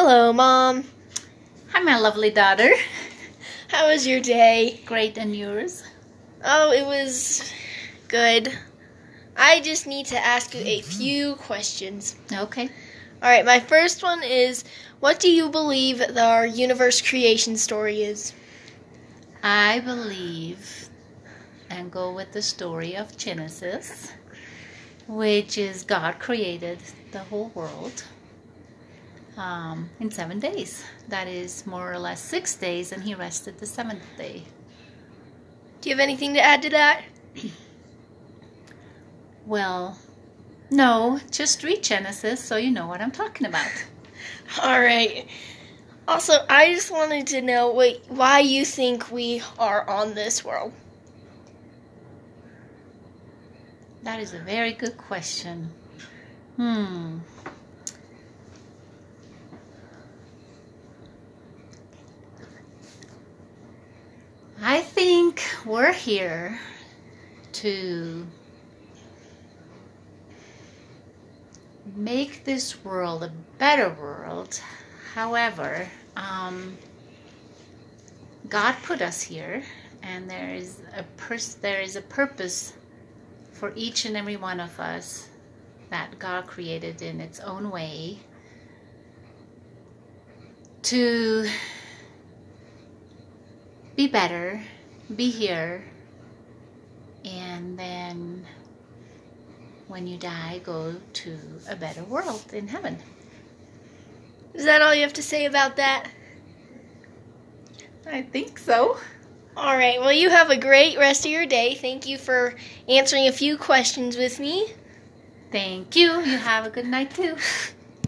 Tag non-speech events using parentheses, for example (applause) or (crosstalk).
Hello, Mom. Hi, my lovely daughter. How was your day? Great, and yours? Oh, it was good. I just need to ask you a mm-hmm. few questions. Okay. All right, my first one is what do you believe our universe creation story is? I believe and go with the story of Genesis, which is God created the whole world um, in seven days. That is more or less six days, and He rested the seventh day. Do you have anything to add to that? (coughs) Well, no, just read Genesis so you know what I'm talking about. (laughs) All right. Also, I just wanted to know why you think we are on this world. That is a very good question. Hmm. I think we're here to make this world a better world. However, um, God put us here, and there is a pers- there is a purpose for each and every one of us that God created in its own way to be better, be here, and then when you die, go to a better world in heaven. Is that all you have to say about that? I think so. All right. Well, you have a great rest of your day. Thank you for answering a few questions with me. Thank you. You have a good night too. (laughs)